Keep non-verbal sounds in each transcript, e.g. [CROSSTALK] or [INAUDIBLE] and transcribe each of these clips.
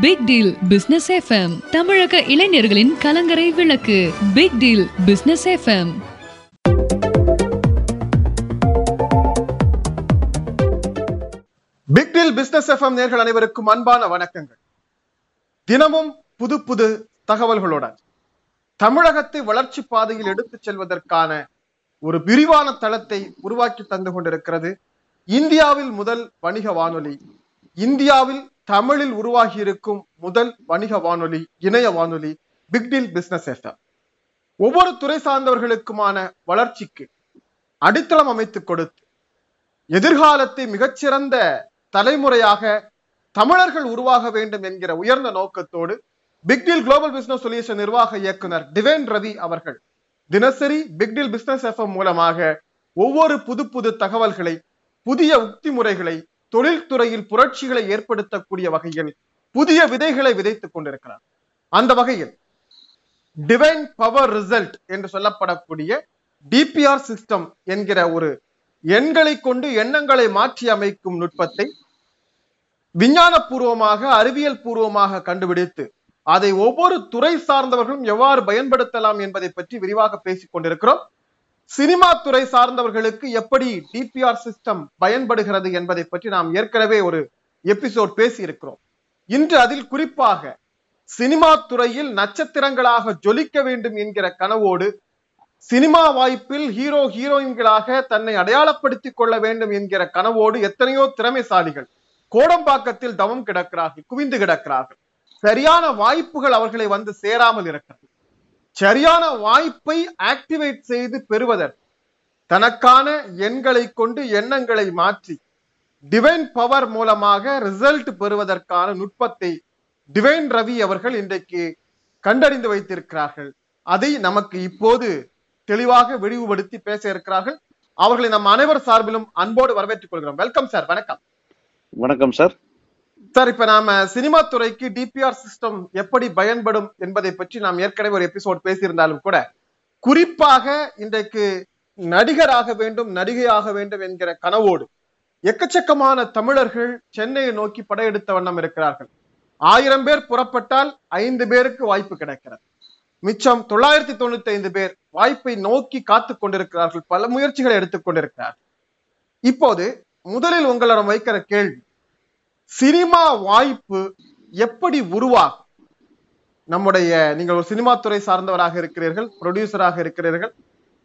Big deal business FM தமிழக இளைஞர்களின் கலங்கரை விளக்கு. Big deal business FM big deal business FM நேர்கள் அனைவருக்கும் அன்பான வணக்கங்கள். தினமும் புது புது தகவல்களுடன் தமிழகத்தை வளர்ச்சி பாதையில் எடுத்துச் செல்வதற்கான ஒரு விரிவான தளத்தை உருவாக்கி தந்து கொண்டிருக்கிறது இந்தியாவில் முதல் வணிக வானொலி இந்தியாவில் தமிழில் உருவாகி இருக்கும் முதல் வணிக வானொலி இணைய வானொலி பிக் டீல் பிசினஸ் எஃப்எம் ஒவ்வொரு துறை சார்ந்தவர்களுக்குமான வளர்ச்சிக்கு அடித்தளம் அமைத்துக் கொடுத்து எதிர்காலத்தை மிகச்சிறந்த தலைமுறையாக தமிழர்கள் உருவாக வேண்டும் என்கிற உயர்ந்த நோக்கத்தோடு பிக்டில் குளோபல் பிசினஸ் சொல்யூஷன் நிர்வாக இயக்குனர் டிவேன் ரவி அவர்கள் தினசரி பிக்டில் பிசினஸ் எஃப்எம் மூலமாக ஒவ்வொரு புது புது தகவல்களை புதிய உக்தி முறைகளை தொழில்துறையில் புரட்சிகளை ஏற்படுத்தக்கூடிய வகையில் புதிய விதைகளை விதைத்துக் கொண்டிருக்கிறார். அந்த வகையில் டிவைன் பவர் ரிசல்ட் என்று சொல்லப்படக்கூடிய டிபிஆர் சிஸ்டம் என்கிற ஒரு எண்களை கொண்டு எண்ணங்களை மாற்றி அமைக்கும் நுட்பத்தை விஞ்ஞான பூர்வமாக அறிவியல் பூர்வமாக கண்டுபிடித்து அதை ஒவ்வொரு துறை சார்ந்தவர்களும் எவ்வாறு பயன்படுத்தலாம் என்பதை பற்றி விரிவாக பேசிக் கொண்டிருக்கிறோம். சினிமா துறை சார்ந்தவர்களுக்கு எப்படி டிபிஆர் சிஸ்டம் பயன்படுகிறது என்பதை பற்றி நாம் ஏற்கனவே ஒரு எபிசோட் பேசி இருக்கிறோம் இன்று அதில் குறிப்பாக சினிமா துறையில் நட்சத்திரங்களாக ஜொலிக்க வேண்டும் என்கிற கனவோடு சினிமா வாய்ப்பில் ஹீரோ ஹீரோயின்களாக தன்னை அடையாளப்படுத்திக் கொள்ள வேண்டும் என்கிற கனவோடு எத்தனையோ திறமைசாலிகள் கோடம்பாக்கத்தில் தவம் கிடக்கிறார்கள் குவிந்து கிடக்கிறார்கள். சரியான வாய்ப்புகள் அவர்களை வந்து சேராமல் இருக்கிறது. சரியான வாய்ப்பை ஆக்டிவேட் செய்து பெறுவதற்கு தனக்கான எண்களை கொண்டு எண்ணங்களை மாற்றி டிவைன் பவர் மூலமாக ரிசல்ட் பெறுவதற்கான நுட்பத்தை டிவைன் ரவி அவர்கள் இன்றைக்கு கண்டறிந்து வைத்திருக்கிறார்கள். அதை நமக்கு இப்போது தெளிவாக விரிவுபடுத்தி பேச இருக்கிறார்கள். அவர்களை நம் அனைவர் சார்பிலும் அன்போடு வரவேற்றுக் கொள்கிறோம். வெல்கம் சார் வணக்கம். வணக்கம் சார் சார் இப்ப நாம சினிமா துறைக்கு டிபிஆர் சிஸ்டம் எப்படி பயன்படும் என்பதை பற்றி நாம் ஏற்கனவே ஒரு எபிசோட் பேசியிருந்தாலும் கூட குறிப்பாக இன்றைக்கு நடிகராக வேண்டும் நடிகையாக வேண்டும் என்கிற கனவோடு எக்கச்சக்கமான தமிழர்கள் சென்னையை நோக்கி படையெடுத்த வண்ணம் இருக்கிறார்கள். ஆயிரம் பேர் புறப்பட்டால் ஐந்து பேருக்கு வாய்ப்பு கிடைக்கிறது. மிச்சம் தொள்ளாயிரத்தி தொண்ணூத்தி ஐந்து பேர் வாய்ப்பை நோக்கி காத்து கொண்டிருக்கிறார்கள் பல முயற்சிகளை எடுத்துக்கொண்டிருக்கிறார்கள் இப்போது முதலில் உங்களிடம் வைக்கிற கேள்வி சினிமா வாய்ப்பு எப்படி உருவாகும்? நம்முடைய நீங்கள் ஒரு சினிமா துறை சார்ந்தவராக இருக்கிறீர்கள் ப்ரொடியூசராக இருக்கிறீர்கள்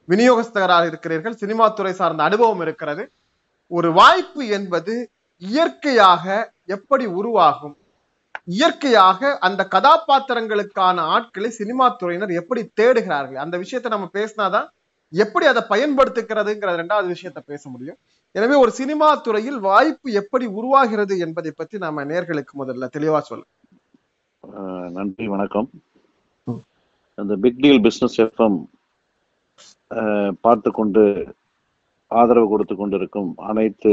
விநியோகஸ்தராக இருக்கிறீர்கள் சினிமா துறை சார்ந்த அனுபவம் இருக்கிறது. ஒரு வாய்ப்பு என்பது இயற்கையாக எப்படி உருவாகும்? இயற்கையாக அந்த கதாபாத்திரங்களுக்கான ஆட்களை சினிமா துறையினர் எப்படி தேடுகிறார்கள்? அந்த விஷயத்தை நம்ம பேசினாதான் எப்படி அதை பயன்படுத்துகிறதுங்கிற ரெண்டாவது விஷயத்த பேச முடியும். எனவே ஒரு சினிமா துறையில் வாய்ப்பு எப்படி உருவாகிறது என்பதை பற்றி நாம நேர்களுக்கு முதல்ல தெளிவா சொல்ல. நன்றி வணக்கம். ம். இந்த பிக் டீல் பிசினஸ் எஃப்எம் பார்த்து கொண்டு ஆதரவு கொடுத்து கொண்டிருக்கும் அனைத்து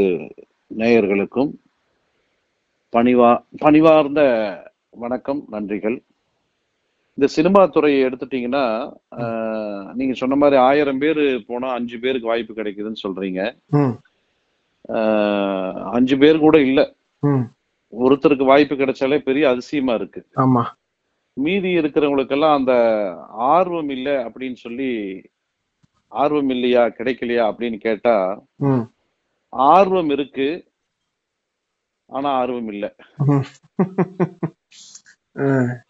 நேயர்களுக்கும் பணிவா பணிவார்ந்த வணக்கம் நன்றிகள். இந்த சினிமா துறையை எடுத்துட்டீங்கன்னா நீங்க சொன்ன மாதிரி ஆயிரம் பேர் போனா அஞ்சு பேருக்கு வாய்ப்பு கிடைக்குதுன்னு சொல்றீங்க. அஞ்சு பேர் கூட இல்ல. ஒருத்தருக்கு வாய்ப்பு கிடைச்சாலே பெரிய அதிசயமா இருக்கு. ஆமா. மீதி இருக்கிறவங்களுக்கெல்லாம் அந்த ஆர்வம் இல்லை அப்படின்னு சொல்லி ஆர்வம் இல்லையா கிடைக்கலையா அப்படின்னு கேட்டா ஆர்வம் இருக்கு ஆனா ஆர்வம் இல்லை.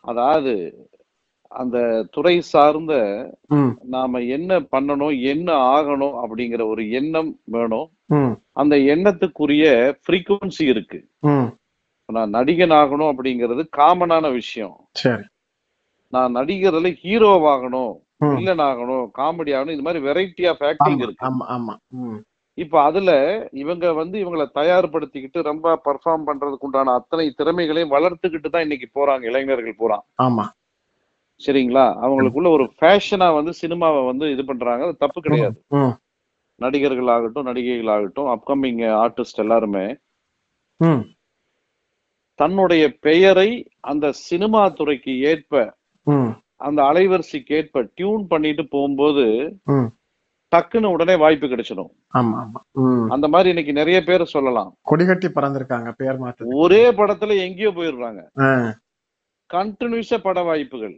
அதாவது அந்த துறை சார்ந்த நாம என்ன பண்ணணும் என்ன ஆகணும் அப்படிங்கிற ஒரு எண்ணம் வேணும். அந்த எண்ணத்துக்குரிய ஃப்ரீக்குவன்சி இருக்கு. நான் நடிகன் ஆகணும் அப்படிங்கிறது காமனான விஷயம். சரி. நான் நடிகர்ல ஹீரோவாகணும் வில்லன் ஆகணும் காமெடி ஆகணும் இது மாதிரி வெரைட்டி ஆஃப் ஆக்டிங் இருக்கு. ஆமா ஆமா. ம். இப்ப அதுல இவங்க வந்து இவங்களை தயார்படுத்திக்கிட்டு ரொம்ப பர்ஃபார்ம் பண்றதுக்கு உண்டான அத்தனை திறமைகளையும் வளர்த்துக்கிட்டு தான் இன்னைக்கு போறாங்க இளைஞர்கள் போறாங்க ஆமா. சரிங்களா? அவங்களுக்குள்ள ஒரு ஃபேஷனா வந்து சினிமாவை வந்து இது பண்றாங்க அது தப்பு கிடையாது. நடிகர்கள் ஆகட்டும் நடிகைகள் ஆகட்டும் அப்கமிங் ஆர்டிஸ்ட் எல்லாருமே. தன்னுடைய பெயரை அந்த சினிமா துறைக்கு ஏற்ப. அந்த அலைவரிசைக்கு ஏற்ப டியூன் பண்ணிட்டு போகும்போது. டக்குன்னு உடனே வாய்ப்பு கிடைச்சிடும். அந்த மாதிரி இன்னைக்கு நிறைய பேர் சொல்லலாம் கொடிகட்டி பறந்திருக்காங்க பேர் மாத்து ஒரே படத்துல எங்கேயோ போயிடுறாங்க. கண்டினியூஸா பட வாய்ப்புகள்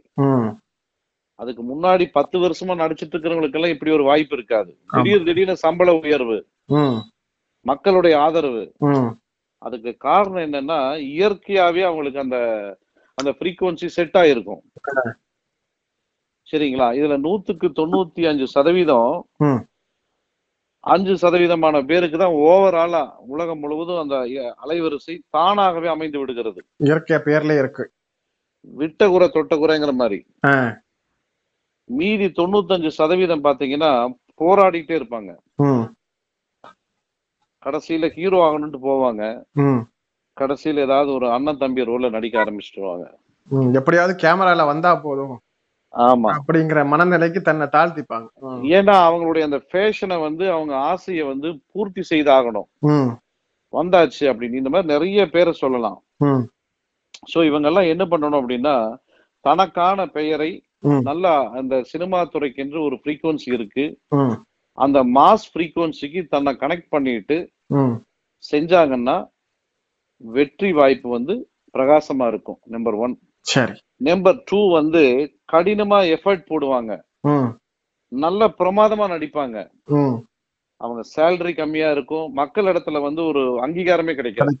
அதுக்கு முன்னாடி பத்து வருஷமா நடிச்சிட்டு இருக்கிறவங்களுக்கு எல்லாம் இப்படி ஒரு வாய்ப்பு இருக்காது. திடீர் திடீர்னு சம்பள உயர்வு மக்களுடைய ஆதரவு. அதுக்கு காரணம் என்னன்னா இயற்கையாவே அவங்களுக்கு அந்த அந்த ஃப்ரீக்குவன்சி செட் ஆயிருக்கும். சரிங்களா? இதுல நூத்துக்கு தொண்ணூத்தி அஞ்சு சதவீதம் அஞ்சு சதவீதமான பேருக்கு தான் ஓவராலா உலகம் முழுவதும் அந்த அலைவரிசை தானாகவே அமைந்து விடுகிறது. இயற்கை பேர்லயே இருக்கு. விட்ட குறை தொட்ட குறைங்கிற மாதிரி. மீதி தொண்ணூத்தஞ்சு சதவீதம் பாத்தீங்கன்னா போராடிட்டே இருப்பாங்க. கடைசியில ஹீரோ ஆகணும்ட்டு போவாங்க. கடைசியில ஏதாவது ஒரு அண்ணன் தம்பி ரோல்ல நடிக்க ஆரம்பிச்சிடுவாங்க ம் எப்படியாவது கேமரால வந்தா போதும். ஆமா. அப்படிங்கிற மனநிலைக்கு தன்னை தாழ்த்திப்பாங்க. ஏன்னா அவங்களுடைய அந்த ஃபேஷனை வந்து அவங்க ஆசையை வந்து பூர்த்தி செய்தாகணும். வந்தாச்சு அப்படின்னு. இந்த மாதிரி நிறைய பேரை சொல்லலாம். சோ இவங்க எல்லாம் என்ன பண்ணணும் அப்படின்னா தனக்கான பெயரை நல்லா அந்த சினிமா துறைக்கென்று ஒரு ஃப்ரீக்குவன்சி இருக்கு. அந்த மாஸ் ஃப்ரீக்குவன்சிக்கு தன்னை கனெக்ட் பண்ணிட்டு செஞ்சாங்கன்னா வெற்றி வாய்ப்பு வந்து பிரகாசமா இருக்கும் நம்பர் ஒன் சரி. நம்பர் டூ வந்து கடினமா எஃபர்ட் போடுவாங்க. நல்ல பிரமாதமா நடிப்பாங்க. அவங்க சேலரி கம்மியா இருக்கும். மக்கள் இடத்துல வந்து ஒரு அங்கீகாரமே கிடைக்காது.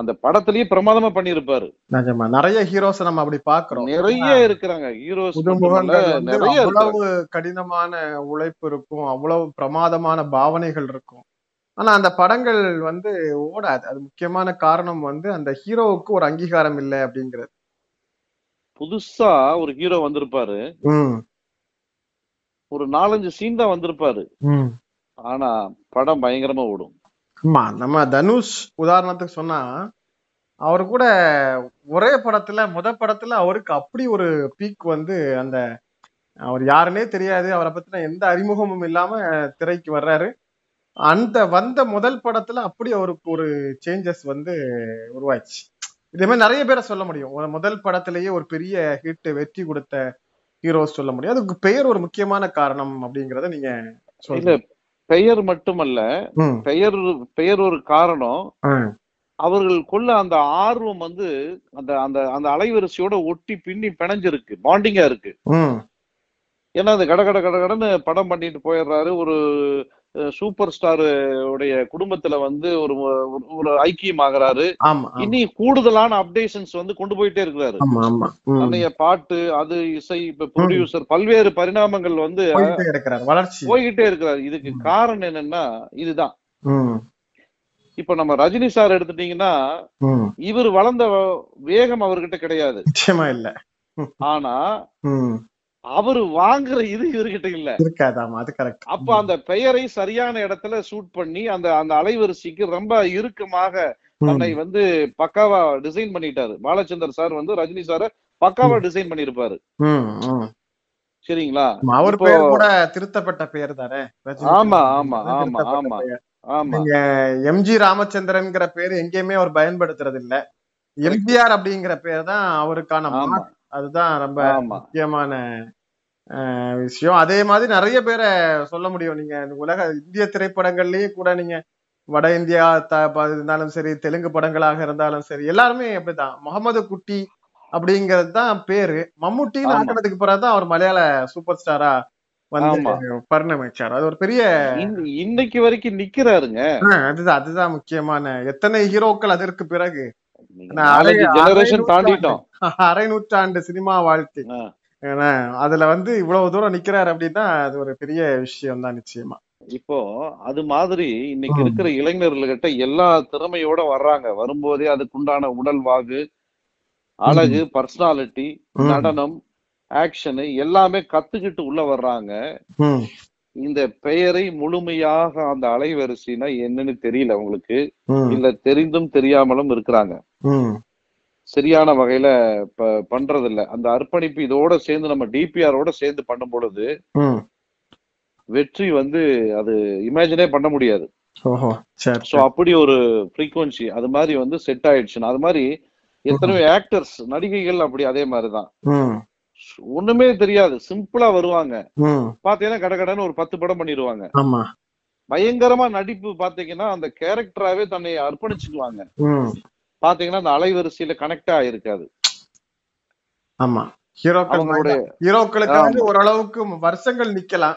அந்த படத்திலேயே பிரமாதமா பண்ணியிருப்பாரு. நிஜமா. நிறைய ஹீரோஸ் நம்ம அப்படி பாக்குறோம் நிறைய இருக்கிறாங்க. ஹீரோஸ் நிறைய. அவ்வளவு கடினமான உழைப்பு இருக்கும். அவ்வளவு பிரமாதமான பாவனைகள் இருக்கும். ஆனா அந்த படங்கள் வந்து ஓடாது. அது முக்கியமான காரணம் வந்து அந்த ஹீரோவுக்கு ஒரு அங்கீகாரம் இல்லை அப்படிங்கிறது. புதுசா ஒரு ஹீரோ வந்திருப்பாரு. ஒரு நாலஞ்சு சீன் தான் வந்திருப்பாரு. ஆனா படம் பயங்கரமா ஓடும். ஆமா நம்ம தனுஷ் உதாரணத்துக்கு சொன்னா அவர் கூட ஒரே படத்துல முத படத்துல அவருக்கு அப்படி ஒரு பீக் வந்து அந்த அவர் யாருன்னே தெரியாது அவரை பத்தின எந்த அறிமுகமும் இல்லாம திரைக்கு வர்றாரு. அந்த வந்த முதல் படத்துல அப்படி அவருக்கு ஒரு சேஞ்சஸ் வந்து உருவாச்சு இதே மாதிரி நிறைய பேரை சொல்ல முடியும். ஒரு முதல் படத்திலேயே ஒரு பெரிய ஹிட் வெற்றி கொடுத்த ஹீரோஸ் சொல்ல முடியும். அதுக்கு பெயர் ஒரு முக்கியமான காரணம் அப்படிங்கறத நீங்க சொல்லுங்க பெயர் மட்டுமல்ல பெயர் பெயர் ஒரு காரணம். அவர்களுக்குள்ள அந்த ஆர்வம் வந்து அந்த அந்த அந்த அலைவரிசையோட ஒட்டி பின்னி பிணைஞ்சிருக்கு பாண்டிங்கா இருக்கு. ஏன்னா அது கட கட கட கடன்னு படம் பண்ணிட்டு போயிடுறாரு. ஒரு சூப்பர் ஸ்டார் உடைய குடும்பத்துல வந்து ஒரு ஒரு- ஐக்கியம் ஆகுறாரு. இனி கூடுதலான அப்டேஷன்ஸ் வந்து கொண்டு போயிட்டே இருக்கிறாரு. நிறைய பாட்டு அது இசை இப்ப ப்ரொடியூசர் பல்வேறு பரிணாமங்கள் வந்து போயிட்டே இருக்கிறார் வளர்ச்சி. போய்கிட்டே இருக்கிறாரு. இதுக்கு காரணம் என்னன்னா இதுதான். இப்ப நம்ம ரஜினி சார் எடுத்துட்டீங்கன்னா. இவர் வளர்ந்த வேகம் அவர்கிட்ட கிடையாது. நிச்சயமா இல்ல. ஆனா அவர் வாங்குற இது இவர்கிட்ட இல்ல. இருக்காது ஆமா அது கரெக்ட் அப்ப அந்த பெயரை சரியான இடத்துல ஷூட் பண்ணி அந்த அந்த அலைவரிசைக்கு ரொம்ப இறுக்கமாக தன்னை வந்து பக்காவா டிசைன் பண்ணிட்டாரு. பாலச்சந்தர் சார் வந்து ரஜினி சார பக்காவா டிசைன் பண்ணிருப்பாரு. சரிங்களா? அவர் பேர் கூட திருத்தப்பட்ட பெயர் தானே? ஆமா, ஆமா, ஆமா, ஆமா. பெயர். ஆமா. எம்ஜி ராமச்சந்திரன்ங்கிற பேர் எங்கேயுமே அவர் பயன்படுத்துறது இல்ல. எம்ஜிஆர் அப்படிங்கிற பேர் தான் அவருக்கான. அதுதான் ரொம்ப முக்கியமான விஷயம். அதே மாதிரி நிறைய பேரை சொல்ல முடியும். நீங்க இந்த உலக இந்திய திரைப்படங்கள்லயே கூட நீங்க வட இந்தியா த- இருந்தாலும் சரி தெலுங்கு படங்களாக இருந்தாலும் சரி எல்லாருமே அப்படிதான். முகமது குட்டி அப்படிங்கிறது தான் பேரு. மம்முட்டின்னு. ஆக்கினதுக்கு பிறகுதான் அவர் மலையாள சூப்பர் ஸ்டாரா வந்து. பரிணமிச்சார். அது ஒரு பெரிய இன்ன- இன்னைக்கு வரைக்கும் நிக்கிறாருங்க. அதுதான் அதுதான் முக்கியமான. எத்தனை ஹீரோக்கள் அதற்கு பிறகு? ஜெனரேஷன் தாண்டிட்டோம். அரை நூற்றாண்டு சினிமா வாழ்க்கை. அதுல வந்து இவ்வளவு தூரம் நிக்கிறாரு அப்படின்னா அது ஒரு பெரிய விஷயம் தான் நிச்சயமா. இப்போ அது மாதிரி இன்னைக்கு. இருக்கிற இளைஞர்கள்கிட்ட எல்லா திறமையோட வர்றாங்க. வரும்போதே அதுக்குண்டான உடல் வாகு அழகு பர்சனாலிட்டி. நடனம் ஆக்ஷனு எல்லாமே கத்துக்கிட்டு உள்ள வர்றாங்க. இந்த பெயரை முழுமையாக அந்த அலைவரிசைனா என்னன்னு தெரியல உங்களுக்கு ம், இல்ல தெரிந்தும் தெரியாமலும் இருக்கிறாங்க. சரியான வகையில பண்றது இல்ல அந்த அர்ப்பணிப்பு இதோட சேர்ந்து நம்ம டிபிஆரோட சேர்ந்து பண்ணும் பொழுது. வெற்றி வந்து அது இமேஜினே பண்ண முடியாது. சோ அப்படி ஒரு ஃப்ரீக்வன்சி அது மாதிரி வந்து செட் ஆயிடுச்சுன்னா அது மாதிரி எத்தனையோ ஆக்டர்ஸ் நடிகைகள் அப்படி அதே மாதிரிதான் ஒண்ணுமே தெரியாது. சிம்பிளா வருவாங்க. பாத்தீங்கன்னா கடகடன்னு ஒரு பத்து படம் பண்ணிடுவாங்க. பயங்கரமா நடிப்பு பாத்தீங்கன்னா அந்த கேரக்டராவே தன்னை அர்ப்பணிச்சுக்குவாங்க. பாத்தீங்கன்னா அந்த அலைவரிசையில கனெக்ட் ஆயிருக்காது ஆமா. ஹீரோக்கள் ஹீரோக்களுக்கு வந்து. ஓரளவுக்கு வருஷங்கள் நிக்கலாம்.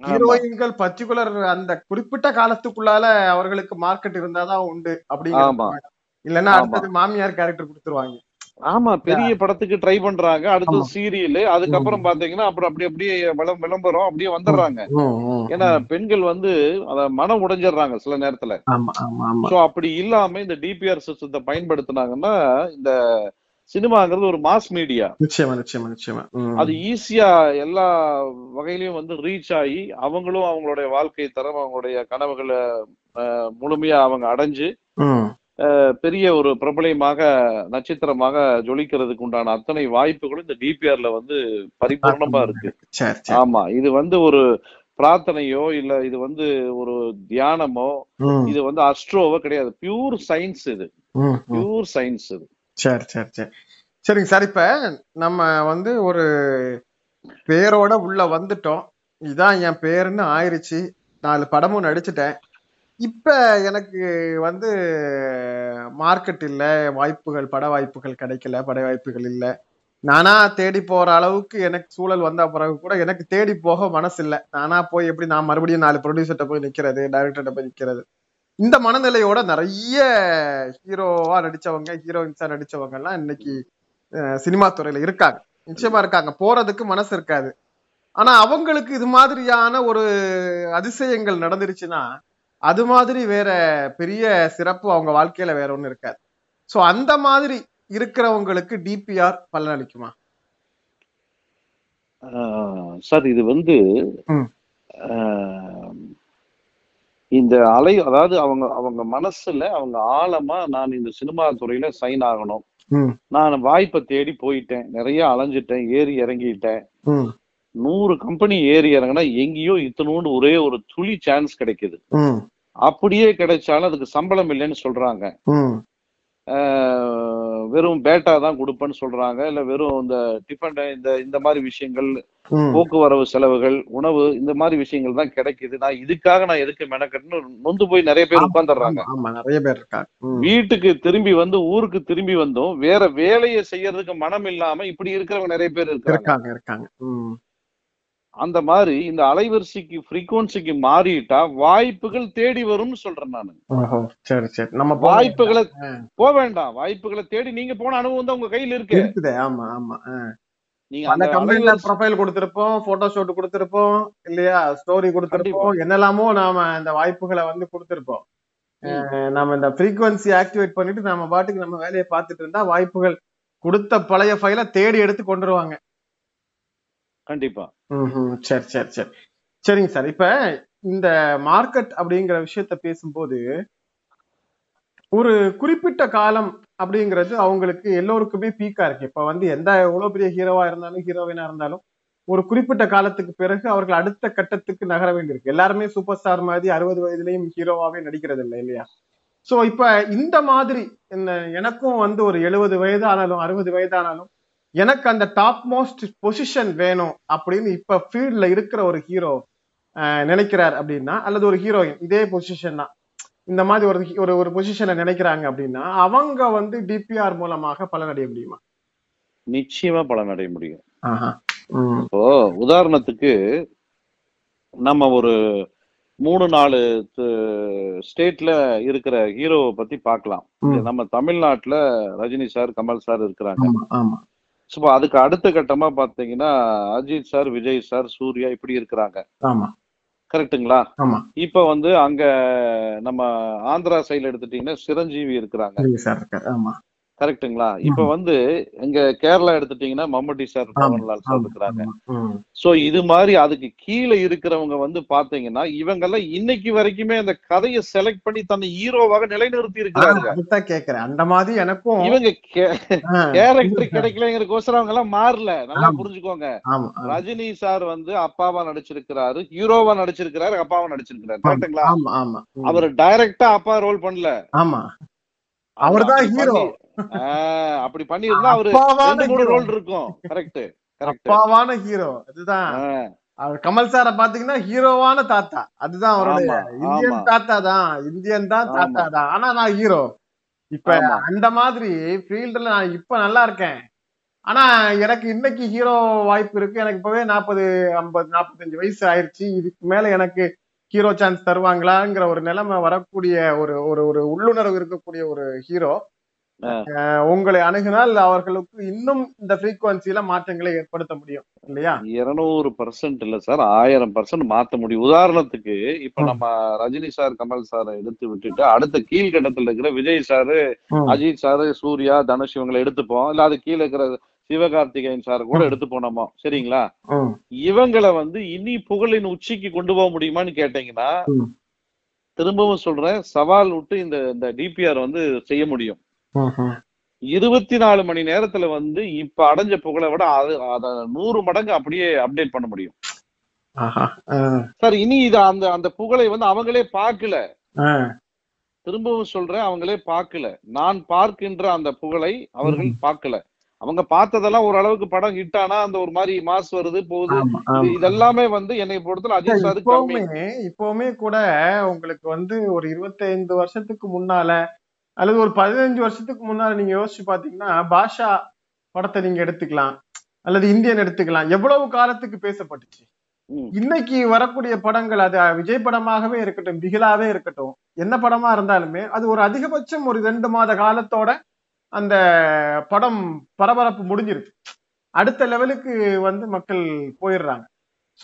ஹீரோயின்கள் பர்டிகுலர் அந்த குறிப்பிட்ட காலத்துக்குள்ளால அவர்களுக்கு மார்க்கெட் இருந்தாதான் உண்டு. அப்படிங்கிறது இல்லன்னா. அடுத்தது மாமியார் கேரக்டர் கொடுத்துருவாங்க. ஆமா பெரிய படத்துக்கு ட்ரை பண்றாங்க. அடுத்து. சீரியல் அதுக்கப்புறம் பாத்தீங்கன்னா அப்புறம் அப்படி அப்படியே விளம் விளம்பரம் அப்படியே வந்துடுறாங்க. ஏன்னா. பெண்கள் வந்து அத மனம் உடைஞ்சிடுறாங்க சில நேரத்துல. சோ அப்படி இல்லாம இந்த டிபிஆர் சிஸ்டத்தை பயன்படுத்தினாங்கன்னா இந்த சினிமாங்கிறது ஒரு மாஸ் மீடியா நிச்சயமா நிச்சயமா நிச்சயமா. அது ஈஸியா எல்லா வகையிலயும் வந்து ரீச் ஆகி அவங்களும் அவங்களுடைய வாழ்க்கை தரம் அவங்களுடைய கனவுகளை முழுமையா அவங்க அடைஞ்சு பெரிய ஒரு பிரபலயமாக நட்சத்திரமாக ஜொலிக்கிறதுக்கு உண்டான அத்தனை வாய்ப்புகளும் இந்த டிபிஆர்ல வந்து பரிபூர்ணமா இருக்கு. ஆமா இது வந்து ஒரு பிரார்த்தனையோ இல்ல இது வந்து ஒரு தியானமோ இது வந்து அஸ்ட்ரோவோ கிடையாது. பியூர் சயின்ஸ் இது. பியூர் சயின்ஸ் இது. சரி சரி சரி. சரிங்க சார் இப்ப நம்ம வந்து ஒரு பேரோட உள்ள வந்துட்டோம். இதான் என் பேருன்னு ஆயிருச்சு. நாலு படமும் நடிச்சிட்டேன். இப்ப எனக்கு வந்து மார்க்கெட் இல்ல வாய்ப்புகள் பட வாய்ப்புகள் கிடைக்கல பட வாய்ப்புகள் இல்ல. நானா தேடி போற அளவுக்கு எனக்கு சூழல் வந்த பிறகு கூட எனக்கு தேடி போக மனசு இல்ல. நானா போய் எப்படி நான் மறுபடியும் நாலு ப்ரொடியூசர்கிட்ட போய் நிக்கிறது டைரக்டர்கிட்ட போய் நிக்கிறது. இந்த மனநிலையோட நிறைய ஹீரோவா நடிச்சவங்க ஹீரோயின்ஸா நடிச்சவங்க எல்லாம் இன்னைக்கு சினிமா துறையில இருக்காங்க. நிச்சயமா இருக்காங்க. போறதுக்கு மனசு இருக்காது. ஆனா அவங்களுக்கு இது மாதிரியான ஒரு அதிசயங்கள் நடந்துருச்சுன்னா அது மாதிரி வேற பெரிய சிறப்பு அவங்க வாழ்க்கையில வேற ஒண்ணு இருக்காது. சோ அந்த மாதிரி இருக்கிறவங்களுக்கு டிபிஆர் பலனளிக்குமா? சார் இது வந்து இந்த அலை அதாவது அவங்க அவங்க மனசுல அவங்க ஆழமா நான் இந்த சினிமா துறையில சைன் ஆகணும். நான் வாய்ப்பை தேடி போயிட்டேன். நிறைய அலைஞ்சிட்டேன் ஏறி இறங்கிட்டேன். நூறு கம்பெனி ஏறி இறங்கினா எங்கேயோ இத்தனோண்டு ஒரே ஒரு துளி சான்ஸ் கிடைக்குது. அப்படியே கிடைச்சாலும் அதுக்கு சம்பளம் இல்லைன்னு சொல்றாங்க. வெறும் பேட்டா தான் கொடுப்பேன்னு சொல்றாங்க. இல்ல வெறும் இந்த டிஃபன் இந்த இந்த மாதிரி விஷயங்கள். போக்குவரவு செலவுகள் உணவு இந்த மாதிரி விஷயங்கள் தான் கிடைக்குது. நான் இதுக்காக நான் எதுக்கு மெனக்கட்டுன்னு நொந்து போய் நிறைய பேர் உட்கார்ந்துடுறாங்க. நிறைய பேர் இருக்காங்க. வீட்டுக்கு திரும்பி வந்து ஊருக்கு திரும்பி வந்தும் வேற வேலையை செய்யறதுக்கு மனம் இல்லாம இப்படி இருக்கிறவங்க நிறைய பேர் இருக்காங்க. இருக்காங்க அந்த மாதிரி இந்த அலைவரிசைக்கு ஃப்ரீக்வன்சிக்கு மாறிட்டா வாய்ப்புகள் தேடி வரும்னு சொல்றேன் நான். சரி சரி. நம்ம போக வாய்ப்புகளை. போக வேண்டாம். வாய்ப்புகளை தேடி நீங்க போன அனுபவம் தான் உங்க கையில இருக்கு. இருக்குதே. ஆமா ஆமா. நீங்க அந்த அந்த கம்பெனில ப்ரொஃபைல் கொடுத்திருப்போம் போட்டோ ஷூட் கொடுத்திருப்போம் இல்லையா? ஸ்டோரி கொடுத்திருப்போம். என்னெல்லாமோ நாம இந்த வாய்ப்புகளை வந்து கொடுத்திருப்போம். நாம இந்த ஃப்ரீக்வன்சி ஆக்டிவேட் பண்ணிட்டு நம்ம பாட்டுக்கு நம்ம வேலையை பார்த்துட்டு இருந்தா வாய்ப்புகள் கொடுத்த பழைய ஃபைலை தேடி எடுத்து கொண்டுருவாங்க. கண்டிப்பா. சரி சரி சரி. சரிங்க சார். இப்ப இந்த மார்க்கெட் அப்படிங்கிற விஷயத்த பேசும்போது ஒரு குறிப்பிட்ட காலம் அப்படிங்கிறது அவங்களுக்கு எல்லோருக்குமே பீக்கா இருக்கு. இப்ப வந்து எந்த எவ்வளவு பெரிய ஹீரோவா இருந்தாலும் ஹீரோயினா இருந்தாலும் ஒரு குறிப்பிட்ட காலத்துக்கு பிறகு அவர்கள் அடுத்த கட்டத்துக்கு நகர வேண்டியிருக்கு. எல்லாருமே சூப்பர் ஸ்டார் மாதிரி அறுபது வயதுலயும் ஹீரோவாவே நடிக்கிறது இல்லை இல்லையா? சோ இப்ப இந்த மாதிரி என்ன எனக்கும் வந்து ஒரு எழுபது வயது ஆனாலும் அறுபது வயது ஆனாலும் எனக்கு அந்த டாப் மோஸ்ட் பொசிஷன் வேணும் அப்படின்னு இப்ப ஃபீல்ட்ல இருக்கிற ஒரு ஹீரோ நினைக்கிறார் அப்படின்னா அல்லது ஒரு ஹீரோயின் இதே பொசிஷன் தான். இந்த மாதிரி ஒரு ஒரு ஒரு பொசிஷனை நினைக்கிறாங்க அப்படின்னா அவங்க வந்து டிபிஆர் மூலமாக பலனடைய முடியுமா? நிச்சயமா பலன் அடைய முடியும். இப்போ உதாரணத்துக்கு நம்ம ஒரு மூணு நாலு ஸ்டேட்ல இருக்கிற ஹீரோவை பத்தி பார்க்கலாம். நம்ம தமிழ்நாட்டுல ரஜினி சார் கமல் சார் இருக்கிறாங்க. ஸோ அதுக்கு அடுத்த கட்டமா பாத்தீங்கன்னா அஜித் சார் விஜய் சார் சூர்யா இப்படி இருக்கிறாங்க. ஆமா. ஆமா. இப்ப வந்து அங்க நம்ம ஆந்திரா சைடுல எடுத்துட்டீங்கன்னா சிரஞ்சீவி இருக்கிறாங்க. கரெக்ட்டுங்களா? இப்ப வந்து இங்க கேரளா எடுத்துட்டீங்கன்னா மம்முட்டி சார் பவன்லால் சார் இருக்கிறாங்க. சோ இது மாதிரி அதுக்கு கீழே இருக்கிறவங்க வந்து பாத்தீங்கன்னா இவங்க எல்லாம் இன்னைக்கு வரைக்குமே அந்த கதையை செலக்ட் பண்ணி தன்னை ஹீரோவாக நிலைநிறுத்தி இருக்கிறாங்க. கேக்குறேன். அந்த மாதிரி எனக்கும் இவங்க கேரக்டர் கிடைக்கலங்கிறதுக்கோசரம் அவங்க எல்லாம் மாறல. நல்லா. புரிஞ்சுக்கோங்க. ரஜினி சார் வந்து அப்பாவா நடிச்சிருக்கிறாரு ஹீரோவா நடிச்சிருக்கிறாரு அப்பாவா நடிச்சிருக்கிறாரு. கரெக்ட்டுங்களா? ஆமா ஆமா. ம், அவர் டைரக்டா அப்பா ரோல் பண்ணல. ஆமா. அவர்தான் ஆஹ், அப்படி பண்ணியிருந்தா அவரு மூணு. ரோல் இருக்கும். கரெக்ட் கரெக்ட் அப்பாவான ஹீரோ அதுதான். கமல் சார பாத்தீங்கன்னா ஹீரோவான தாத்தா. அதுதான் அவருடைய ஆமா, இந்தியன். தாத்தா தான் இந்தியன் தான் தாத்தா தான் ஆனா நான் ஹீரோ இப்ப அந்த மாதிரி ஃபீல்டுல நான் இப்ப நல்லா இருக்கேன். ஆனா எனக்கு இன்னைக்கு ஹீரோ வாய்ப்பு இருக்கு. எனக்கு இப்பவே நாற்பது ஐம்பது நாற்பத்தஞ்சு வயசு ஆயிருச்சு. இதுக்கு மேல எனக்கு ஹீரோ சான்ஸ் தருவாங்களாங்கிற ஒரு நிலைமை வரக்கூடிய ஒரு ஒரு ஒரு உள்ளுணர்வு இருக்கக்கூடிய ஒரு ஹீரோ உங்களை அணுகினால் அவர்களுக்கு இன்னும் இந்த ஃப்ரீக்குவன்சில மாற்றங்களை ஏற்படுத்த முடியும் இல்லையா இருநூறு பர்சன்ட் இல்ல சார் ஆயிரம் பர்சன்ட் மாத்த முடியும் உதாரணத்துக்கு இப்ப. நம்ம ரஜினி சார் கமல் சார் எடுத்து விட்டுட்டு அடுத்த கீழ்கட்டத்துல இருக்கிற விஜய் சாரு. அஜித் சாரு சூர்யா தனுஷ் இவங்களை எடுத்துப்போம் இல்ல அது கீழே இருக்கிற சிவகார்த்திகேயன் சார் கூட ம். எடுத்துப்போம் நம்ம சரிங்களா இவங்களை வந்து இனி புகழின் உச்சிக்கு கொண்டு போக முடியுமான்னு கேட்டீங்கன்னா. திரும்பவும் சொல்றேன் சவால் விட்டு இந்த இந்த டிபிஆர் வந்து செய்ய முடியும். இருபத்தி நாலு மணி நேரத்துல வந்து இப்ப அடைஞ்ச புகழை விட அது அத நூறு மடங்கு அப்படியே அப்டேட் பண்ண முடியும். சார் இனி இது அந்த அந்த புகழை வந்து அவங்களே பார்க்கல. திரும்பவும் சொல்றேன் அவங்களே பார்க்கல. நான் பார்க்கின்ற அந்த புகழை அவர்கள் பார்க்கல. அவங்க பார்த்ததெல்லாம் ஓரளவுக்கு படம் ஹிட் ஆனா அந்த ஒரு மாதிரி மாஸ் வருது போகுது. இதெல்லாமே வந்து என்னை பொறுத்தல அஜித் சார் இப்பவுமே இப்பவுமே கூட உங்களுக்கு வந்து ஒரு 25 வருஷத்துக்கு முன்னால அல்லது ஒரு பதினஞ்சு வருஷத்துக்கு முன்னால நீங்க யோசிச்சு பாத்தீங்கன்னா பாஷா படத்தை நீங்க எடுத்துக்கலாம் அல்லது இந்தியன் எடுத்துக்கலாம். எவ்வளவு காலத்துக்கு பேசப்பட்டுச்சு. இன்னைக்கு வரக்கூடிய படங்கள் அது விஜய் படமாகவே இருக்கட்டும் பிகிலாவே இருக்கட்டும் என்ன படமா இருந்தாலுமே அது ஒரு அதிகபட்சம் ஒரு ரெண்டு மாத காலத்தோட அந்த படம் பரபரப்பு முடிஞ்சிருது. அடுத்த லெவலுக்கு வந்து மக்கள் போயிடுறாங்க.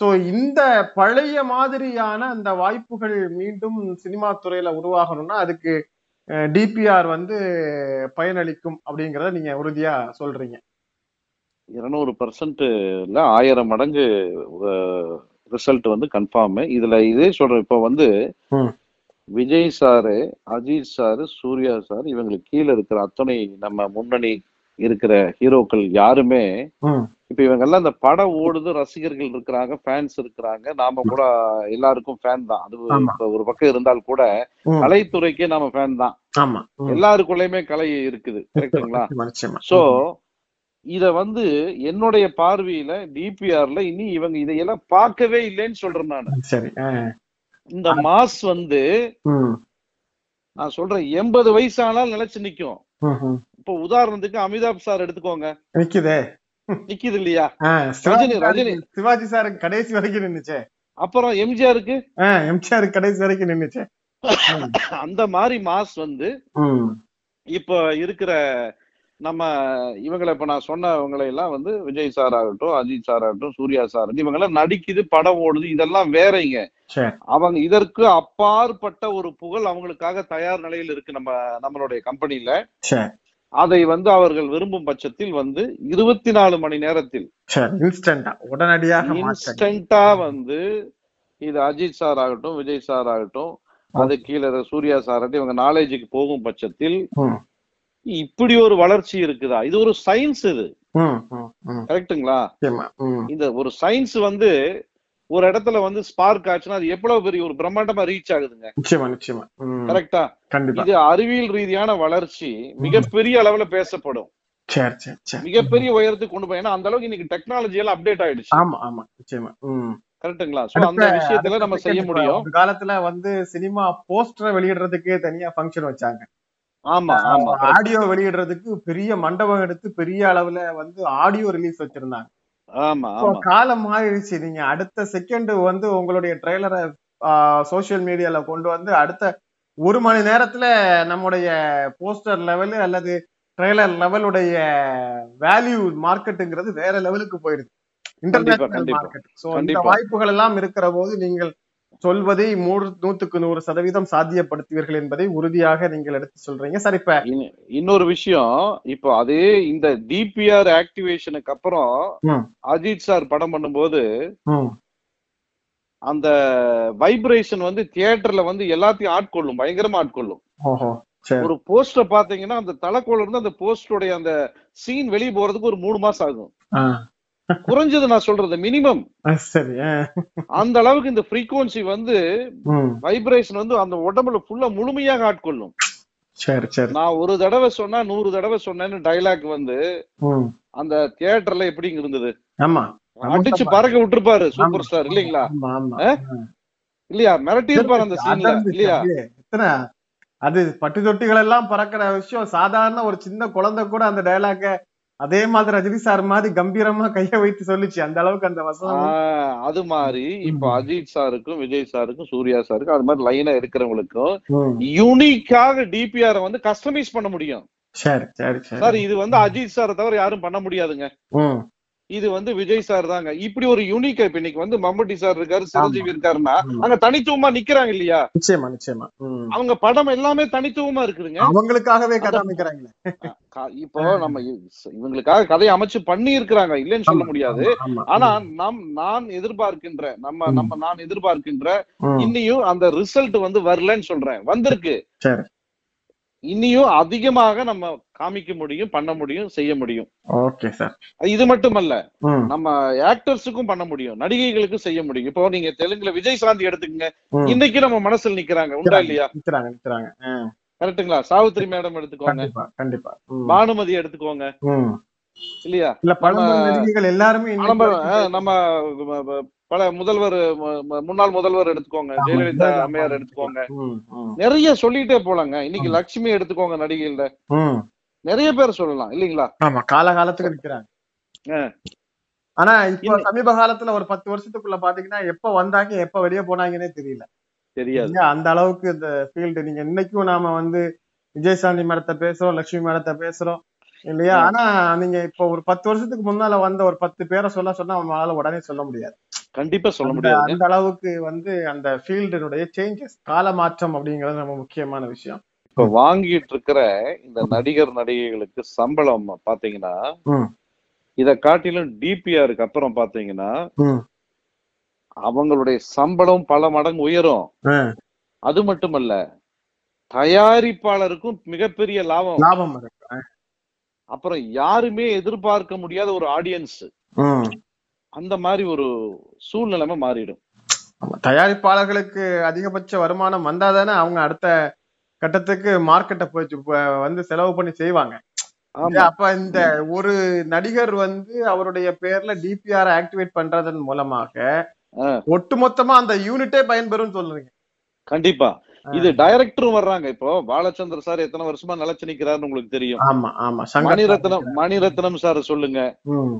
சோ இந்த பழைய மாதிரியான அந்த வாய்ப்புகள் மீண்டும் சினிமா துறையில உருவாகணும்னா அதுக்கு டிபிஆர் வந்து பயனளிக்கும் அப்படிங்கறத நீங்க உறுதியா சொல்றீங்க. இருநூறு பர்சன்ட் இல்ல ஆயிரம் மடங்கு ரிசல்ட் வந்து கன்ஃபார்ம் இதுல இதே சொல்றேன் இப்ப வந்து. Vijay sir Ajith sir Suriya sir இவங்களுக்கு கீழே இருக்கிற அத்தனை நம்ம முன்னணி இருக்கிற ஹீரோக்கள் யாருமே இப்ப இவங்க எல்லாம் இந்த படம் ஓடுது ரசிகர்கள் இருக்கிறாங்க ஃபேன்ஸ் இருக்கிறாங்க. நாம கூட எல்லாருக்கும் ஃபேன் தான். அது ஒரு பக்கம் இருந்தால் கூட. கலைத்துறைக்கே நாம ஃபேன் தான். எல்லாருக்குள்ளயுமே கலை இருக்குது. [LAUGHS] நிச்சயமா. சோ இத வந்து என்னுடைய பார்வையில டிபிஆர்ல இனி இவங்க இதையெல்லாம் பார்க்கவே இல்லைன்னு சொல்றேன் நான். இந்த மாஸ் வந்து நான் சொல்றேன் எண்பது வயசானால் நிலைச்சு நிக்கும். இப்ப உதாரணத்துக்கு அமிதாப் சார் எடுத்துக்கோங்க. நிக்குதே. நிக்குது இல்லையா ரஜினி, சிவாஜி சார் கடைசி வரைக்கும் நின்னுச்சே. அப்புறம் எம்ஜிஆருக்கு? எம்ஜிஆர் கடைசி வரைக்கும் நின்னுச்சே. அந்த மாதிரி மாஸ் வந்து இப்ப இருக்கிற நம்ம இவங்களை இப்ப நான் சொன்னவங்களை எல்லாம் வந்து விஜய் சார் ஆகட்டும் அஜித் சார் ஆகட்டும் சூர்யா சார் ஆகட்டும் இவங்க எல்லாம் நடிக்குது படம் ஓடுது இதெல்லாம் வேறங்க அவங்க இதற்கு அப்பாற்பட்ட ஒரு புகழ் அவங்களுக்காக தயார் நிலையில் இருக்கு நம்ம நம்மளுடைய கம்பெனில அதை வந்து அவர்கள் விரும்பும் பட்சத்தில் வந்து இருபத்தி நாலு மணி நேரத்தில் உடனடியாக. இன்ஸ்டன்டா வந்து இது அஜித் சார் ஆகட்டும் விஜய் சார் ஆகட்டும் அது கீழே சூர்யா சார் இவங்க நாலேஜுக்கு போகும் பட்சத்தில் இப்படி ஒரு வளர்ச்சி இருக்குதா? இது ஒரு சயின்ஸ் இது. ம், இந்த ஒரு சயின்ஸ் வந்து ஒரு இடத்துல வந்து ஸ்பார்க் ஆச்சுன்னா அது எவ்வளவு பெரிய ஒரு பிரம்மாண்டமா ரீச் ஆகுதுங்க. நிச்சயமா நிச்சயமா. கரெக்டா இது அறிவியல் ரீதியான வளர்ச்சி மிகப்பெரிய அளவுல பேசப்படும். மிகப்பெரிய உயரத்துக்கு கொண்டு போய் ஏன்னா அந்த அளவுக்கு இன்னைக்கு டெக்னாலஜி எல்லாம் அப்டேட் ஆயிடுச்சு. ஆமா ஆமா நிச்சயமா. கரெக்ட்டுங்களா? சோ அந்த விஷயத்துல நம்ம செய்ய முடியும். காலத்துல வந்து சினிமா போஸ்டரை வெளியிடுறதுக்கே தனியா ஃபங்க்ஷன் வச்சாங்க. ஆமா ஆமா ஆடியோ வெளியிடுறதுக்கு பெரிய மண்டபம் எடுத்து பெரிய அளவுல வந்து ஆடியோ ரிலீஸ் வச்சிருந்தாங்க. காலம் மாறிடுச்சு நீங்க அடுத்த செகண்ட் வந்து உங்களுடைய ட்ரெய்லரை சோசியல் மீடியால கொண்டு வந்து அடுத்த ஒரு மணி நேரத்துல நம்முடைய போஸ்டர் லெவல் அல்லது ட்ரெய்லர் லெவலுடைய வேல்யூ மார்க்கெட்டுங்கிறது வேற லெவலுக்கு போயிடுது இன்டர்நேஷனல் கண்டிப்பா. மார்க்கெட் சோ இந்த. வாய்ப்புகள் எல்லாம் இருக்கிற போது நீங்கள் சொல்வதை மூணு நூத்துக்கு நூறு சதவீதம் சாத்தியப்படுத்துவீர்கள் என்பதை உறுதியாக நீங்கள் எடுத்து சொல்றீங்க. சார் இப்ப இன்னு- இன்னொரு விஷயம். இப்போ அதே இந்த டிபிஆர் ஆக்டிவேஷனுக்கு அப்புறம் அஜித் சார் படம் பண்ணும்போது அந்த வைப்ரேஷன் வந்து தியேட்டர்ல வந்து எல்லாத்தையும் ஆட்கொள்ளும் பயங்கரமா ஆட்கொள்ளும் ஒரு போஸ்டர் பாத்தீங்கன்னா அந்த தலைக்கோல இருந்து அந்த போஸ்டருடைய அந்த சீன் வெளியே போறதுக்கு ஒரு மூணு மாசம் ஆகும். குறைஞ்சது நான் சொல்றது மினிமம் அந்த அளவுக்கு இந்த ஃப்ரீக்வன்சி வந்து வைப்ரேஷன் வந்து அந்த உடம்புல ஃபுல்லா முழுமையாக ஆட்கொள்ளும் சரி சரி. நான் ஒரு தடவை சொன்னா நூறு தடவை சொன்னேன்னு டைலாக் வந்து அந்த தியேட்டர்ல எப்படிங்க இருந்தது? ஆமா. அடிச்சு பறக்க விட்டுருப்பாரு சூப்பர் ஸ்டார் இல்லைங்களா? இல்லையா? மிரட்டி இருப்பாரு அந்த சீன்ல இல்லையா? அது பட்டு தொட்டிகள் எல்லாம் பறக்கிற விஷயம் சாதாரண ஒரு சின்ன குழந்தை கூட அந்த டயலாக அதே மாதிரி ரஜினி சார் மாதிரி கம்பீரமா கைய வைத்து சொல்லுச்சு. அந்த அளவுக்கு அந்த வசனம். அது மாதிரி இப்போ. அஜித் சாருக்கும் விஜய் சாருக்கும் சூர்யா சாருக்கும் அது மாதிரி லைனா இருக்கிறவங்களுக்கும். யூனிக்காக டிபிஆர் வந்து கஸ்டமைஸ் பண்ண முடியும். சரி சரி சரி. சார் இது வந்து அஜித் சாரை தவிர யாரும் பண்ண முடியாதுங்க. இது வந்து விஜய் சார் தாங்க. இப்படி ஒரு யூனிக் இப்ப இன்னைக்கு வந்து மம்முட்டி சார் இருக்காரு சிரஞ்சீவி இருக்காருன்னா. அங்க தனித்துவமா நிக்கிறாங்க இல்லையா? நிச்சயமா நிச்சயமா. அவங்க படம் எல்லாமே தனித்துவமா இருக்குதுங்க. அவங்களுக்காகவே கதாமிக்கிறாங்களே க- இப்போ நம்ம இவங்களுக்காக கதையை அமைச்சு பண்ணி இருக்கிறாங்க இல்லைன்னு சொல்ல முடியாது. ஆனா நம் நான் எதிர்பார்க்கின்ற நம்ம. நம்ம நான் எதிர்பார்க்கின்ற. இன்னியும் அந்த ரிசல்ட் வந்து வரலன்னு சொல்றேன். வந்திருக்கு. சரி இன்னியும் அதிகமாக நம்ம காமிக்க முடியும் பண்ண முடியும் செய்ய முடியும். ஓகே சார் இது மட்டுமல்ல நம்ம ஆக்டர்ஸுக்கும் பண்ண முடியும் நடிகைகளுக்கும் செய்ய முடியும். இப்போ நீங்க தெலுங்குல விஜய் சாந்தி எடுத்துக்கங்க. இன்னைக்கு நம்ம மனசுல நிக்கிறாங்க. உண்டா இல்லையா? நிக்கிறாங்க கரெக்ட்டுங்களா? சாவித்திரி மேடம் எடுத்துக்கோங்க. கண்டிப்பா பானுமதி எடுத்துக்கோங்க. இல்லையா? இல்ல எல்லாருமே நம்ம பல முதல்வர் முன்னாள் முதல்வர் எடுத்துக்கோங்க ஜெயலலிதா. அம்மையார் எடுத்துக்கோங்க. நிறைய சொல்லிட்டே போலாங்க. இன்னைக்கு லட்சுமி எடுத்துக்கோங்க நடிகைகள்ல ம். நிறைய பேர் சொல்லலாம் இல்லைங்களா? ஆமா காலகாலத்துக்கு நிக்கிறாங்க. ஆனா இப்ப சமீப காலத்துல ஒரு பத்து வருஷத்துக்குள்ள பாத்தீங்கன்னா எப்ப வந்தாங்க எப்ப வெளியே போனாங்கன்னே தெரியல. தெரியாது? அந்த அளவுக்கு இந்த ஃபீல்டு நீங்க இன்னைக்கும் நாம வந்து விஜயசாந்தி மேடத்தை பேசுறோம் லட்சுமி மேடத்தை பேசுறோம். இல்லையா. ஆனா நீங்க இப்ப ஒரு பத்து வருஷத்துக்கு முன்னால வந்த ஒரு பத்து பேரை சொல்ல சொன்னா நம்மளால உடனே சொல்ல முடியாது. கண்டிப்பா சொல்ல முடியாதுங்க அந்த அளவுக்கு வந்து அந்த ஃபீல்டினுடைய சேஞ்சஸ் கால மாற்றம் அப்படிங்கிறது ரொம்ப முக்கியமான விஷயம். இப்ப வாங்கிட்டு இருக்கிற இந்த நடிகர் நடிகைகளுக்கு சம்பளம் பாத்தீங்கன்னா. இத காட்டிலும் டிபிஆருக்கு அப்புறம் பாத்தீங்கன்னா. அவங்களுடைய சம்பளம் பல மடங்கு உயரும். அது மட்டுமல்ல தயாரிப்பாளருக்கும் மிகப்பெரிய லாபம். லாபம் அப்புறம் யாருமே எதிர்பார்க்க முடியாத ஒரு ஆடியன்ஸ். அந்த மாதிரி ஒரு சூழ்நிலைமை மாறிடும். தயாரிப்பாளர்களுக்கு அதிகபட்ச வருமானம் வந்தாதானே அவங்க அடுத்த கட்டத்துக்கு மார்க்கெட்டை போய் வந்து செலவு பண்ணி செய்வாங்க அப்ப இந்த ஒரு நடிகர் வந்து அவருடைய பேர்ல டிபிஆர் ஆக்டிவேட் பண்றதன் மூலமாக. ஒட்டுமொத்தமா அந்த யூனிட்டே பயன்பெறும் சொல்றீங்க கண்டிப்பா இது டைரக்டரும் வர்றாங்க. இப்போ பாலச்சந்தர் சார் எத்தனை வருஷமா நிலைச்சு நிக்கிறாருன்னு உங்களுக்கு தெரியும். ஆமா ஆமா. மணிரத்னம் மணிரத்னம் சார் சொல்லுங்க. ம்,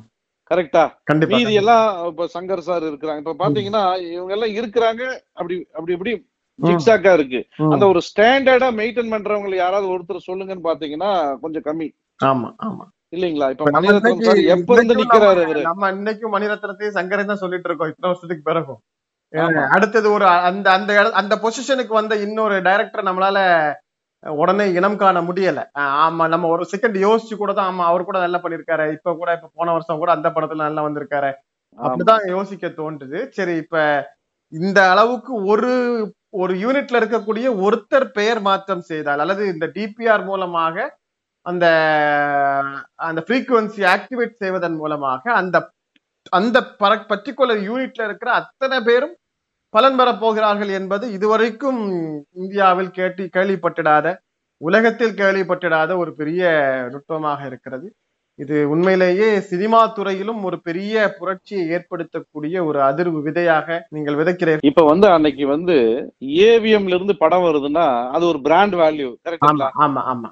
கரெக்டா கண்டிப்பா மீதி எல்லாம் இப்ப சங்கர் சார் இருக்கிறாங்க. இப்ப பாத்தீங்கன்னா இவங்க எல்லாம் இருக்கிறாங்க. அப்படி அப்படி இப்படி ஜிக்ஸாக்கா இருக்கு. அந்த ஒரு ஸ்டாண்டர்டா மெயின்டைன் பண்றவங்க யாராவது ஒருத்தர் சொல்லுங்கன்னு பாத்தீங்கன்னா கொஞ்சம் கம்மி. ஆமா ஆமா. இல்லைங்களா? இப்ப மணிரத்னம் இன்னைக்கு- சார் எப்ப இருந்து நிக்கிறாரு நம்ம- அவரு? நம்ம இன்னைக்கும் மணிரத்னத்தையும் சங்கரையும் தான் சொல்லிட்டு இருக்கோம். இத்தனை வருஷத்துக்கு பிறகும். அடுத்தது ஒரு அந்த அந்த அந்த பொசிஷனுக்கு வந்த இன்னொரு டைரக்டர் நம்மளால உடனே இனம் காண முடியல. ஆமா நம்ம ஒரு செகண்ட் யோசிச்சு கூட தான் ஆமா அவர் கூட நல்லா பண்ணிருக்காரு. இப்ப கூட இப்ப போன வருஷம் கூட அந்த படத்துல நல்லா வந்திருக்காரு. அப்படிதான் யோசிக்க தோன்றுது. சரி இப்ப இந்த அளவுக்கு ஒரு ஒரு யூனிட்ல இருக்கக்கூடிய ஒருத்தர் பெயர் மாற்றம் செய்தால் அல்லது இந்த டிபிஆர் மூலமாக அந்த அந்த ஃப்ரீக்குவன்சி ஆக்டிவேட் செய்வதன் மூலமாக அந்த அந்த பர்டிகுலர் யூனிட்ல இருக்கிற அத்தனை பேரும் பலன் பெறப் போகிறார்கள் என்பது இதுவரைக்கும் இந்தியாவில் கேட்டு கேள்விப்பட்டிடாத உலகத்தில் கேள்விப்பட்டிடாத ஒரு பெரிய நுட்பமாக இருக்கிறது. இது உண்மையிலேயே சினிமா துறையிலும் ஒரு பெரிய புரட்சியை ஏற்படுத்தக்கூடிய ஒரு அதிர்வு விதையாக நீங்கள் விதைக்கிறீர்கள். இப்ப வந்து அன்னைக்கு வந்து ஏவிஎம்ல இருந்து படம் வருதுன்னா அது ஒரு பிராண்ட் வேல்யூ ஆமா ஆமா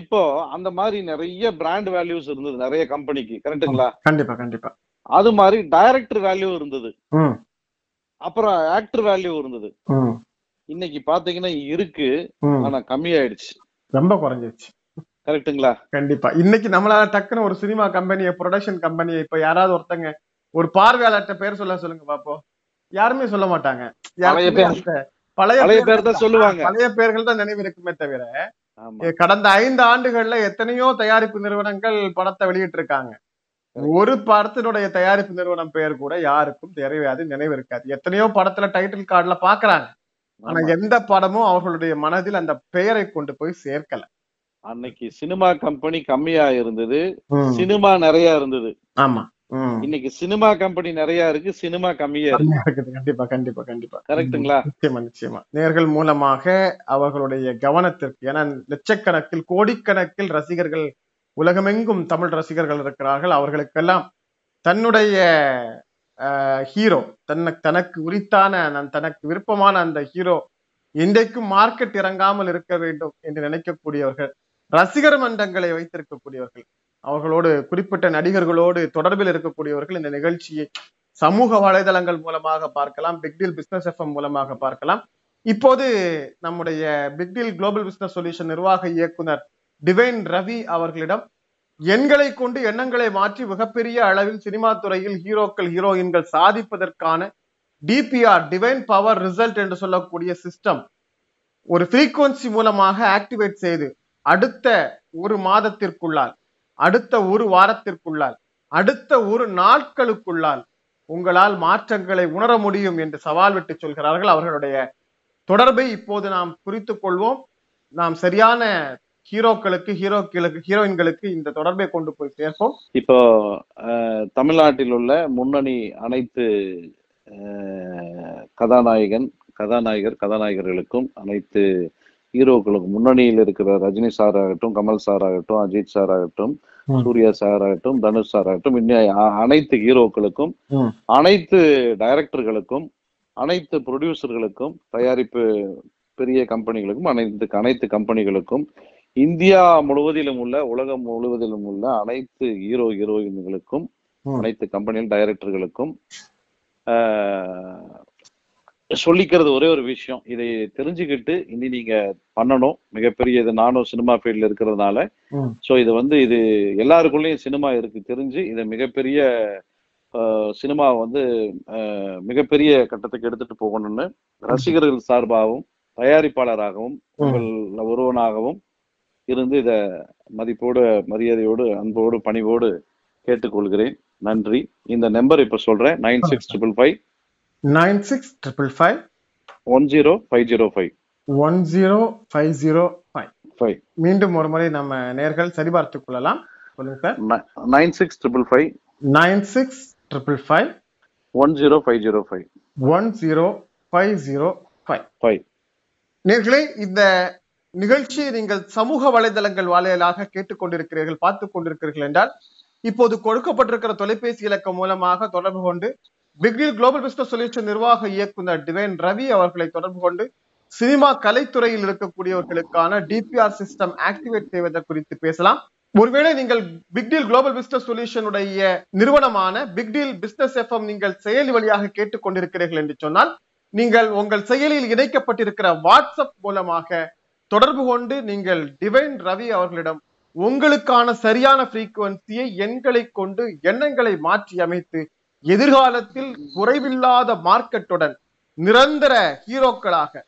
இப்போ அந்த மாதிரி நிறைய பிராண்ட் வேல்யூஸ் இருந்தது நிறைய கம்பெனிக்கு கரெக்டுங்களா கண்டிப்பா கண்டிப்பா. அது மாதிரி டைரக்டர் வேல்யூ இருந்தது. அப்புறம் ஆக்டர் வேல்யூ இருந்தது. இன்னைக்கு பாத்தீங்கன்னா இருக்கு ஆனா கம்மியாயிடுச்சு. ரொம்ப குறைஞ்சிருச்சு. கரெக்ட்டுங்களா? கண்டிப்பா. இன்னைக்கு நம்மளால டக்குன்னு ஒரு சினிமா கம்பெனியை ப்ரொடக்ஷன் கம்பெனியை இப்ப யாராவது ஒருத்தங்க ஒரு பார்வையாளர்கிட்ட பேர் சொல்ல சொல்லுங்க பாப்போம். யாருமே சொல்ல மாட்டாங்க. பழைய பேர். தான் சொல்லுவாங்க. பழைய பேர்கள் தான் நினைவு இருக்குமே தவிர கடந்த ஐந்து ஆண்டுகள்ல எத்தனையோ தயாரிப்பு நிறுவனங்கள் படத்தை வெளியிட்டு இருக்காங்க ஒரு படத்தினுடைய தயாரிப்பு நிறுவனம் பெயர் கூட யாருக்கும் தெரியாது நினைவு இருக்காது. எத்தனையோ படத்துல டைட்டில் கார்டுல பாக்குறாங்க. ஆனா. எந்த படமும் அவர்களுடைய மனதில் அந்த பெயரை கொண்டு போய் சேர்க்கல. அன்னைக்கு சினிமா கம்பெனி கம்மியா இருந்தது. சினிமா நிறைய இருந்தது. ஆமா. இன்னைக்கு சினிமா கம்பெனி நிறைய இருக்கு சினிமா கம்மியா இருக்கு. கம்மியா இருக்குது. கண்டிப்பா கண்டிப்பா கண்டிப்பா. கரெக்ட்டுங்களா? நிச்சயமா நிச்சயமா. நேர்கள் மூலமாக அவர்களுடைய கவனத்திற்கு ஏன்னா லட்சக்கணக்கில் கோடிக்கணக்கில் ரசிகர்கள் உலகமெங்கும் தமிழ் ரசிகர்கள் இருக்கிறார்கள். அவர்களுக்கெல்லாம் தன்னுடைய ஹீரோ தன்னை தனக்கு உரித்தான தனக்கு விருப்பமான அந்த ஹீரோ இன்றைக்கும் மார்க்கெட் இறங்காமல் இருக்க வேண்டும் என்று நினைக்கக்கூடியவர்கள் ரசிகர் மன்றங்களை வைத்திருக்கக்கூடியவர்கள் அவர்களோடு குறிப்பிட்ட நடிகர்களோடு தொடர்பில் இருக்கக்கூடியவர்கள் இந்த நிகழ்ச்சியை சமூக வலைதளங்கள் மூலமாக பார்க்கலாம் பிக்டில் பிசினஸ் எஃப்எம் மூலமாக பார்க்கலாம். இப்போது நம்முடைய பிக்டில் குளோபல் பிசினஸ் சொல்யூஷன் நிர்வாக இயக்குனர் டிவைன் ரவி அவர்களிடம் எண்களை கொண்டு எண்ணங்களை மாற்றி மிகப்பெரிய அளவில் சினிமா துறையில் ஹீரோக்கள் ஹீரோயின்கள் சாதிப்பதற்கான டிபிஆர் டிவைன் பவர் ரிசல்ட் என்று சொல்லக்கூடிய சிஸ்டம் ஒரு ஃப்ரீக்குவன்சி மூலமாக ஆக்டிவேட் செய்து அடுத்த ஒரு மாதத்திற்குள்ளால் அடுத்த ஒரு வாரத்திற்குள்ளால் அடுத்த ஒரு நாட்களுக்குள்ளால் உங்களால் மாற்றங்களை உணர முடியும் என்று சவால் விட்டு சொல்கிறார்கள். அவர்களுடைய தொடர்பை இப்போது நாம் குறித்து கொள்வோம். நாம் சரியான ஹீரோக்களுக்கு ஹீரோக்களுக்கு ஹீரோயின்களுக்கு இந்த தொடர்பை கொண்டு போய் சேர்ப்போம் இப்போ தமிழ்நாட்டில் உள்ள முன்னணி அனைத்து கதாநாயகன் கதாநாயகர் கதாநாயகர்களுக்கும் அனைத்து ஹீரோக்களுக்கும் முன்னணியில் இருக்கிற ரஜினி சார் ஆகட்டும் கமல் சார் ஆகட்டும் அஜித் சார் ஆகட்டும். சூர்யா சார் ஆகட்டும் தனுஷ் சார் ஆகட்டும் இன்னும் அனைத்து ஹீரோக்களுக்கும். அனைத்து டைரக்டர்களுக்கும் அனைத்து ப்ரொடியூசர்களுக்கும் தயாரிப்பு பெரிய கம்பெனிகளுக்கும் அனைத்து அனைத்து கம்பெனிகளுக்கும் இந்தியா முழுவதிலும் உள்ள உலகம் முழுவதிலும் உள்ள அனைத்து ஹீரோ ஹீரோயின்களுக்கும். அனைத்து கம்பெனிகள் டைரக்டர்களுக்கும் சொல்லிக்கிறது ஒரே ஒரு விஷயம். இதை தெரிஞ்சுக்கிட்டு இனி நீங்க பண்ணணும். மிகப்பெரிய இது நானும் சினிமா ஃபீல்ட்ல இருக்கிறதுனால. ஸோ இது வந்து இது எல்லாருக்குள்ளேயும் சினிமா இருக்கு தெரிஞ்சு இதை மிகப்பெரிய சினிமா வந்து மிகப்பெரிய கட்டத்துக்கு எடுத்துட்டு போகணும்னு ரசிகர்கள் சார்பாகவும் தயாரிப்பாளராகவும் உங்கள் ஒருவனாகவும் இருந்து இத மதிப்போடு மரியாதையோடு அன்போடு பணிவோடு கேட்டுக்கொள்கிறேன். நன்றி. இந்த நம்பர் இப்ப சொல்றேன். Nine six triple five. Nine six triple five. One zero five zero five. One zero five zero five. Five. மீண்டும் ஒரு முறை நம்ம நேர்கள் சரிபார்த்துக் கொள்ளலாம். சொல்லுங்க sir. Nine six triple five. Nine six triple five. One zero five zero five. One zero five zero five. Five. நேர்களே இந்த நிகழ்ச்சியை நீங்கள் சமூக வலைதளங்கள் வாயிலாக கேட்டுக்கொண்டிருக்கிறீர்கள் பார்த்து கொண்டிருக்கிறீர்கள் என்றால் இப்போது கொடுக்கப்பட்டிருக்கிற தொலைபேசி இலக்கம் மூலமாக தொடர்பு கொண்டு பிக்டில் குளோபல் பிசினஸ் சொல்யூஷன் நிர்வாக இயக்குனர் டிவைன் ரவி அவர்களை தொடர்பு கொண்டு சினிமா கலைத்துறையில் இருக்கக்கூடியவர்களுக்கான டிபிஆர் சிஸ்டம் ஆக்டிவேட் செய்வதை குறித்து பேசலாம். ஒருவேளை நீங்கள் பிக்டீல் குளோபல் பிசினஸ் சொல்யூஷனுடைய நிறுவனமான பிக்டீல் பிசினஸ் எஃப்எம் நீங்கள் செயலி வழியாக கேட்டுக்கொண்டிருக்கிறீர்கள் என்று சொன்னால் நீங்கள் உங்கள் செயலியில் இணைக்கப்பட்டிருக்கிற வாட்ஸ்அப் மூலமாக தொடர்பு கொண்டு நீங்கள் டிவைன் ரவி அவர்களிடம் உங்களுக்கான சரியான ஃப்ரீக்குவன்சியை எண்களை கொண்டு எண்ணங்களை மாற்றி அமைத்து எதிர்காலத்தில் குறைவில்லாத மார்க்கெட்டுடன் நிரந்தர ஹீரோக்களாக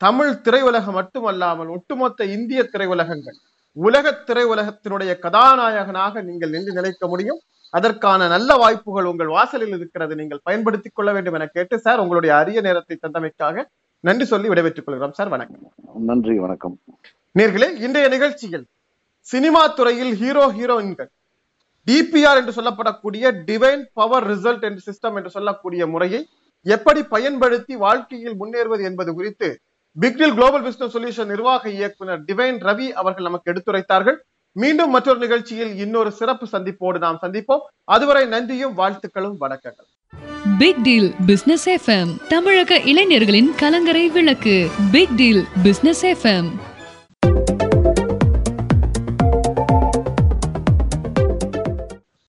தமிழ் திரையுலகம் மட்டுமல்லாமல் ஒட்டுமொத்த இந்திய திரையுலகங்கள் உலக திரையுலகத்தினுடைய கதாநாயகனாக நீங்கள் நின்று நிலைக்க முடியும். அதற்கான நல்ல வாய்ப்புகள் உங்கள் வாசலில் இருக்கிறது நீங்கள் பயன்படுத்திக் கொள்ள வேண்டும் என கேட்டு சார் உங்களுடைய அரிய நேரத்தை தந்தமைக்காக நன்றி சொல்லி விடைபெற்றுக் கொள்கிறோம். சார் வணக்கம். நன்றி வணக்கம். நேர்களே இன்றைய நிகழ்ச்சியில் சினிமா துறையில் ஹீரோ ஹீரோயின்கள் டிபிஆர் என்று சொல்லப்படக்கூடிய டிவைன் பவர் ரிசல்ட் என்று சிஸ்டம் என்று சொல்லக்கூடிய முறையை எப்படி பயன்படுத்தி வாழ்க்கையில் முன்னேறுவது என்பது குறித்து பிக்டில் குளோபல் பிசினஸ் சொல்யூஷன் நிர்வாக இயக்குனர் டிவைன் ரவி அவர்கள் நமக்கு எடுத்துரைத்தார்கள். மீண்டும் மற்றொரு நிகழ்ச்சியில் இன்னொரு சிறப்பு சந்திப்போடு நாம் சந்திப்போம். அதுவரை நன்றியும் வாழ்த்துக்களும் வணக்கங்கள் பிக் டீல் பிசினஸ் எஃப்எம் தமிழக இளைஞர்களின் கலங்கரை விளக்கு. Big deal business FM